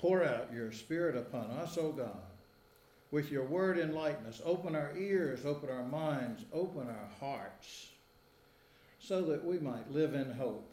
Pour out your Spirit upon us, O God. With your word enlighten us. Open our ears, open our minds, open our hearts, so that we might live in hope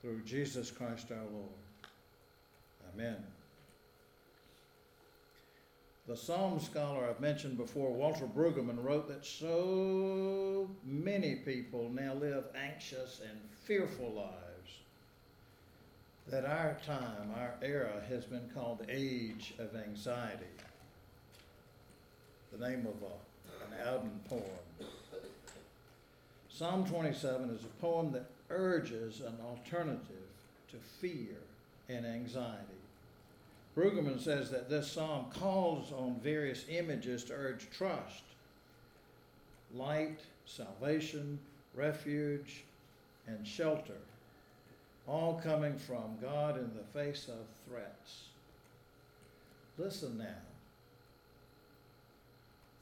through Jesus Christ our Lord. Amen. The Psalm scholar I've mentioned before, Walter Brueggemann, wrote that so many people now live anxious and fearful lives that our time, our era, has been called the age of anxiety. The name of a, an Auden poem. Psalm 27 is a poem that urges an alternative to fear and anxiety. Brueggemann says that this psalm calls on various images to urge trust light, salvation, refuge, and shelter, all coming from God in the face of threats. Listen now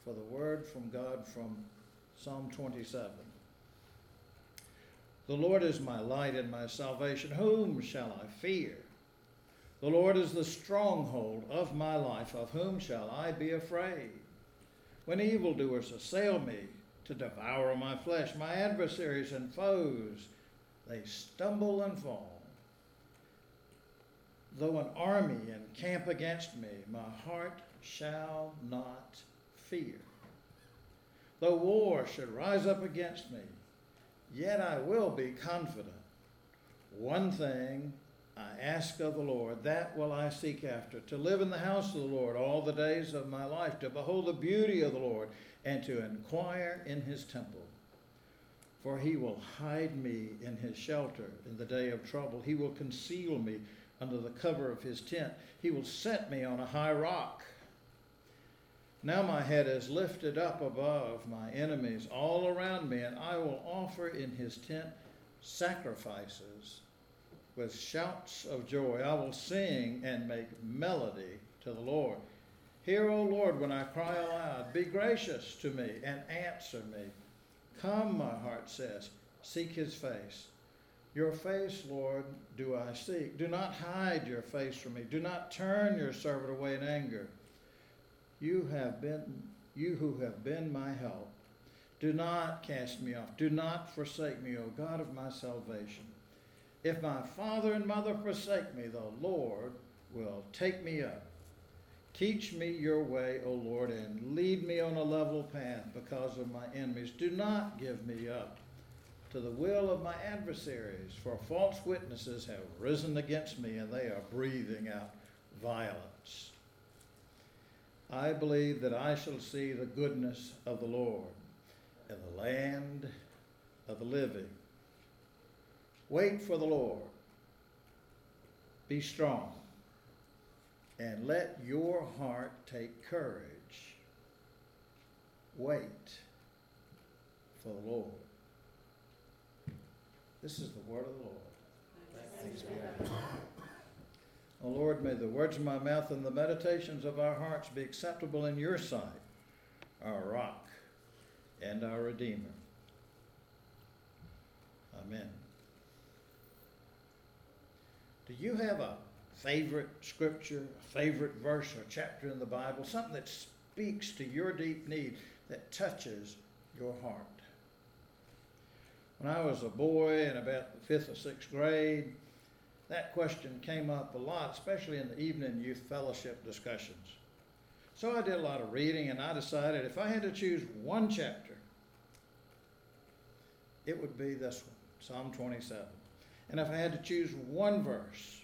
for the word from God from Psalm 27. The Lord is my light and my salvation. Whom shall I fear? The Lord is the stronghold of my life. Of whom shall I be afraid? When evildoers assail me to devour my flesh, my adversaries and foes, they stumble and fall. Though an army encamp against me, my heart shall not fear. Though war should rise up against me, yet I will be confident. One thing I ask of the Lord, that will I seek after, to live in the house of the Lord all the days of my life, to behold the beauty of the Lord, and to inquire in his temple. For he will hide me in his shelter in the day of trouble. He will conceal me under the cover of his tent. He will set me on a high rock. Now my head is lifted up above my enemies all around me, and I will offer in his tent sacrifices with shouts of joy. I will sing and make melody to the Lord. Hear, O Lord, when I cry aloud. Be gracious to me and answer me. Come, my heart says, seek his face. Your face, Lord, do I seek. Do not hide your face from me. Do not turn your servant away in anger. You have been you who have been my help. Do not cast me off. Do not forsake me, O God of my salvation. If my father and mother forsake me, the Lord will take me up. Teach me your way, O Lord, and lead me on a level path because of my enemies. Do not give me up to the will of my adversaries, for false witnesses have risen against me, and they are breathing out violence. I believe that I shall see the goodness of the Lord in the land of the living. Wait for the Lord. Be strong. And let your heart take courage. Wait for the Lord. This is the word of the Lord. Thanks be. O Lord, may the words of my mouth and the meditations of our hearts be acceptable in your sight, our rock and our Redeemer. Amen. Do you have a favorite scripture, a favorite verse or chapter in the Bible, something that speaks to your deep need, that touches your heart? When I was a boy in about the fifth or sixth grade, that question came up a lot, especially in the evening youth fellowship discussions. So I did a lot of reading and I decided if I had to choose one chapter, it would be this one, Psalm 27. And if I had to choose one verse,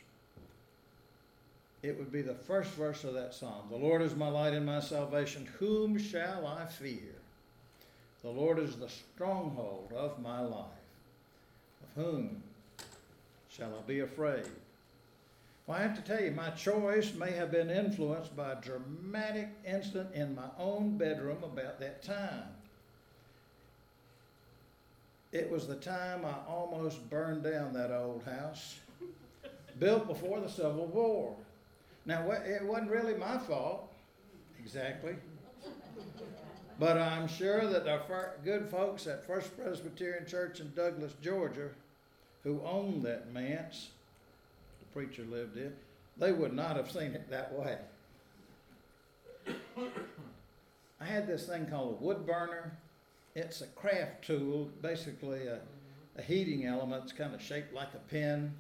it would be the first verse of that psalm. The Lord is my light and my salvation. Whom shall I fear? The Lord is the stronghold of my life. Of whom shall I be afraid? Well, I have to tell you, my choice may have been influenced by a dramatic incident in my own bedroom about that time. It was the time I almost burned down that old house, built before the Civil War. Now, it wasn't really my fault, exactly. But I'm sure that our good folks at First Presbyterian Church in Douglas, Georgia, who owned that manse the preacher lived in, they would not have seen it that way. I had this thing called a wood burner. It's a craft tool, basically a, a heating element. It's kind of shaped like a pen.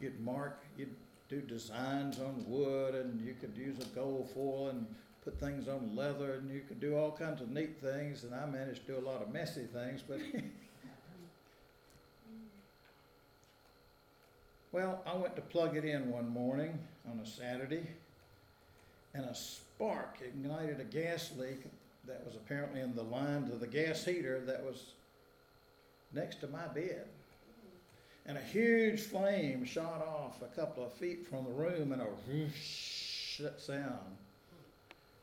You'd mark, you'd do designs on wood, and you could use a gold foil and put things on leather, and you could do all kinds of neat things. And I managed to do a lot of messy things, but Well, I went to plug it in one morning on a Saturday, and a spark ignited a gas leak that was apparently in the line to the gas heater that was next to my bed. And a huge flame shot off a couple of feet from the room and a whoosh sound.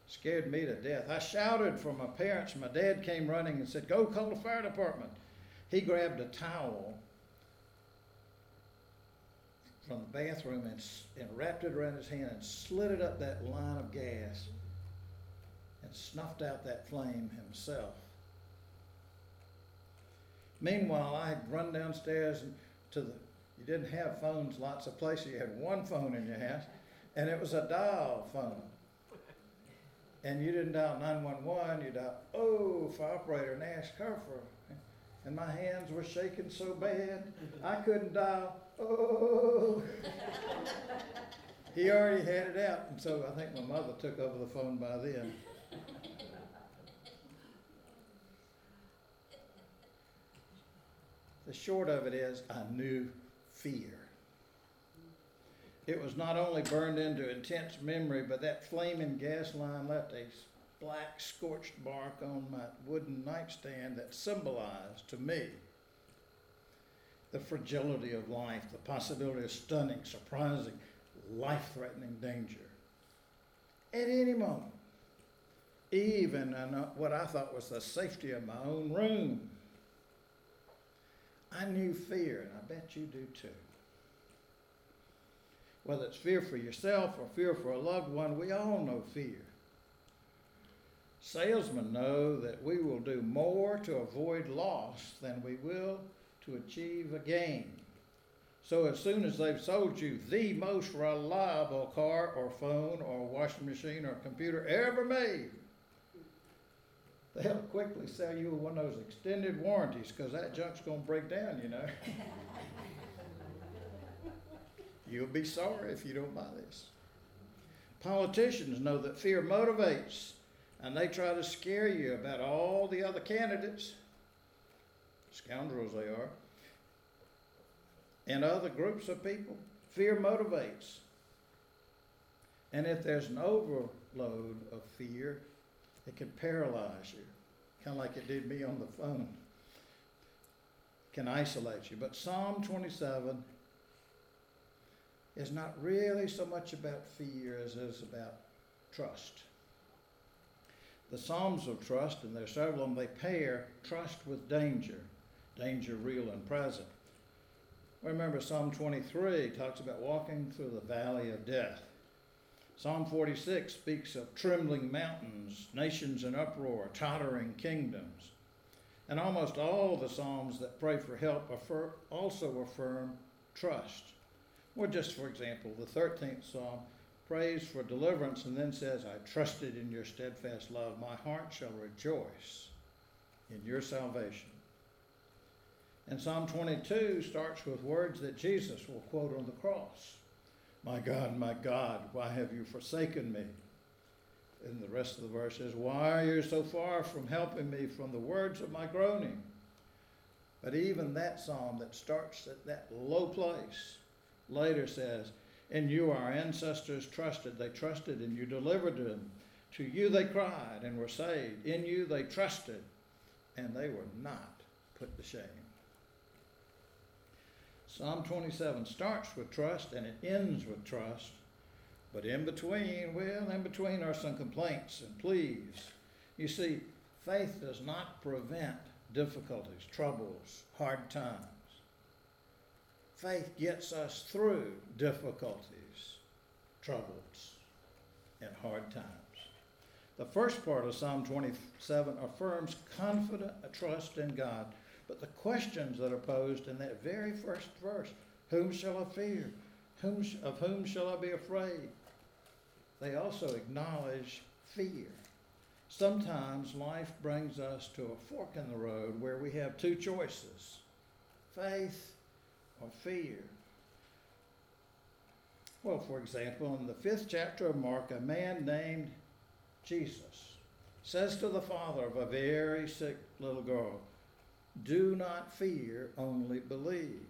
Scared me to death. I shouted for my parents. My dad came running and said, Go call the fire department. He grabbed a towel from the bathroom and, and wrapped it around his hand and slid it up that line of gas and snuffed out that flame himself. Meanwhile, I had run downstairs to the, you didn't have phones lots of places, you had one phone in your house, and it was a dial phone. And you didn't dial 911, you dialed, oh, for operator and ask her for, and my hands were shaking so bad, I couldn't dial oh. he already had it out, and so I think my mother took over the phone by then. The short of it is, I knew fear. It was not only burned into intense memory, but that flaming gas line left a black scorched mark on my wooden nightstand that symbolized to me the fragility of life, the possibility of stunning, surprising, life threatening danger at any moment, even in what I thought was the safety of my own room. I knew fear, and I bet you do too. Whether it's fear for yourself or fear for a loved one, we all know fear. Salesmen know that we will do more to avoid loss than we will to achieve a gain. So as soon as they've sold you the most reliable car or phone or washing machine or computer ever made, they'll quickly sell you one of those extended warranties because that junk's going to break down, you know. You'll be sorry if you don't buy this. Politicians know that fear motivates, and they try to scare you about all the other candidates scoundrels they are, and other groups of people. Fear motivates. And if there's an overload of fear, it can paralyze you, kind of like it did me on the phone. Can isolate you. But Psalm 27 is not really so much about fear as it is about trust. The Psalms of trust, and there's several of them, they pair trust with danger danger real and present. Remember, Psalm 23 talks about walking through the valley of death. Psalm 46 speaks of trembling mountains, nations in uproar, tottering kingdoms. And almost all the Psalms that pray for help also affirm trust. Well, just for example, the 13th Psalm prays for deliverance and then says, I trusted in your steadfast love. My heart shall rejoice in your salvation. And Psalm 22 starts with words that Jesus will quote on the cross My God, my God, why have you forsaken me? And the rest of the verse is, Why are you so far from helping me from the words of my groaning? But even that psalm that starts at that low place later says, In you our ancestors trusted. They trusted and you delivered them. To you they cried and were saved. In you they trusted and they were not put to shame. Psalm 27 starts with trust and it ends with trust. But in between, well, in between are some complaints and pleas. You see, faith does not prevent difficulties, troubles, hard times. Faith gets us through difficulties, troubles, and hard times. The first part of Psalm 27 affirms confident trust in God but the questions that are posed in that very first verse Whom shall I fear? Whom, of whom shall I be afraid? They also acknowledge fear. Sometimes life brings us to a fork in the road where we have two choices faith or fear. Well, for example, in the fifth chapter of Mark, a man named Jesus says to the father of a very sick little girl, Do not fear, only believe.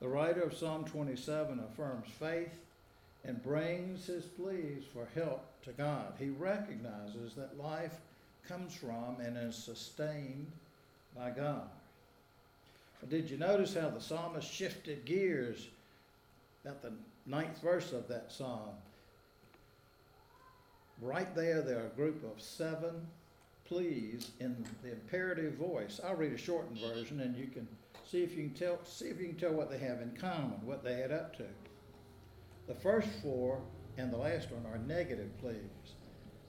The writer of Psalm 27 affirms faith and brings his pleas for help to God. He recognizes that life comes from and is sustained by God. But did you notice how the psalmist shifted gears at the ninth verse of that psalm? Right there, there are a group of seven pleas in the imperative voice. I'll read a shortened version, and you can see if you can tell. See if you can tell what they have in common, what they add up to. The first four and the last one are negative pleas.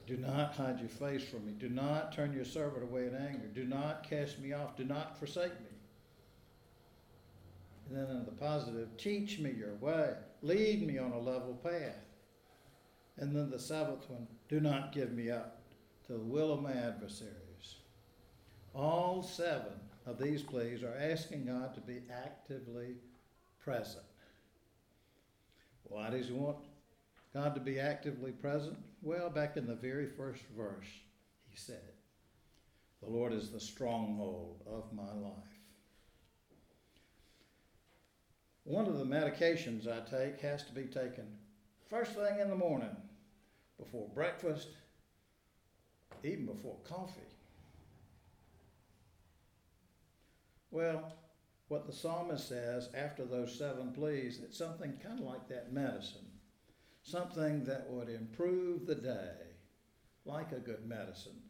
Do not hide your face from me. Do not turn your servant away in anger. Do not cast me off. Do not forsake me. And then in the positive, teach me your way. Lead me on a level path. And then the seventh one, do not give me up to the will of my adversaries. All seven of these pleas are asking God to be actively present. Why does he want God to be actively present? Well, back in the very first verse, he said. The Lord is the stronghold of my life. One of the medications I take has to be taken first thing in the morning before breakfast, even before coffee. Well, what the psalmist says after those seven pleas, it's something kind of like that medicine, something that would improve the day, like a good medicine.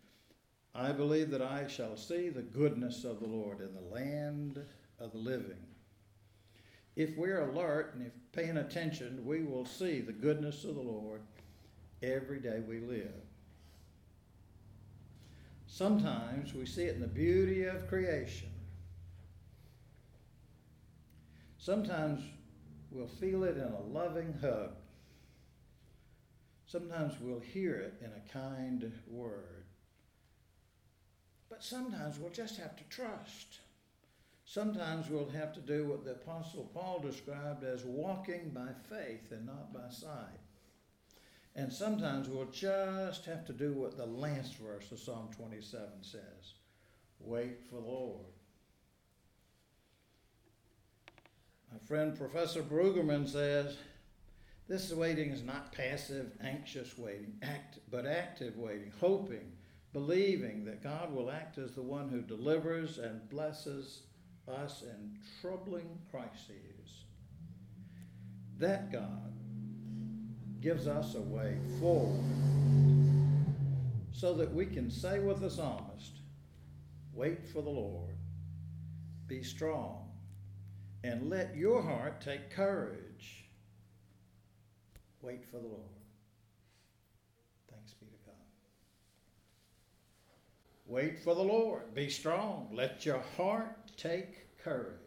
I believe that I shall see the goodness of the Lord in the land of the living. If we're alert and if paying attention, we will see the goodness of the Lord every day we live. Sometimes we see it in the beauty of creation. Sometimes we'll feel it in a loving hug. Sometimes we'll hear it in a kind word. But sometimes we'll just have to trust. Sometimes we'll have to do what the Apostle Paul described as walking by faith and not by sight. And sometimes we'll just have to do what the last verse of Psalm 27 says wait for the Lord. My friend Professor Brueggemann says this waiting is not passive, anxious waiting, act, but active waiting, hoping, believing that God will act as the one who delivers and blesses us in troubling crises. That God gives us a way forward so that we can say with the psalmist, Wait for the Lord, be strong, and let your heart take courage. Wait for the Lord. Thanks be to God. Wait for the Lord, be strong, let your heart take courage.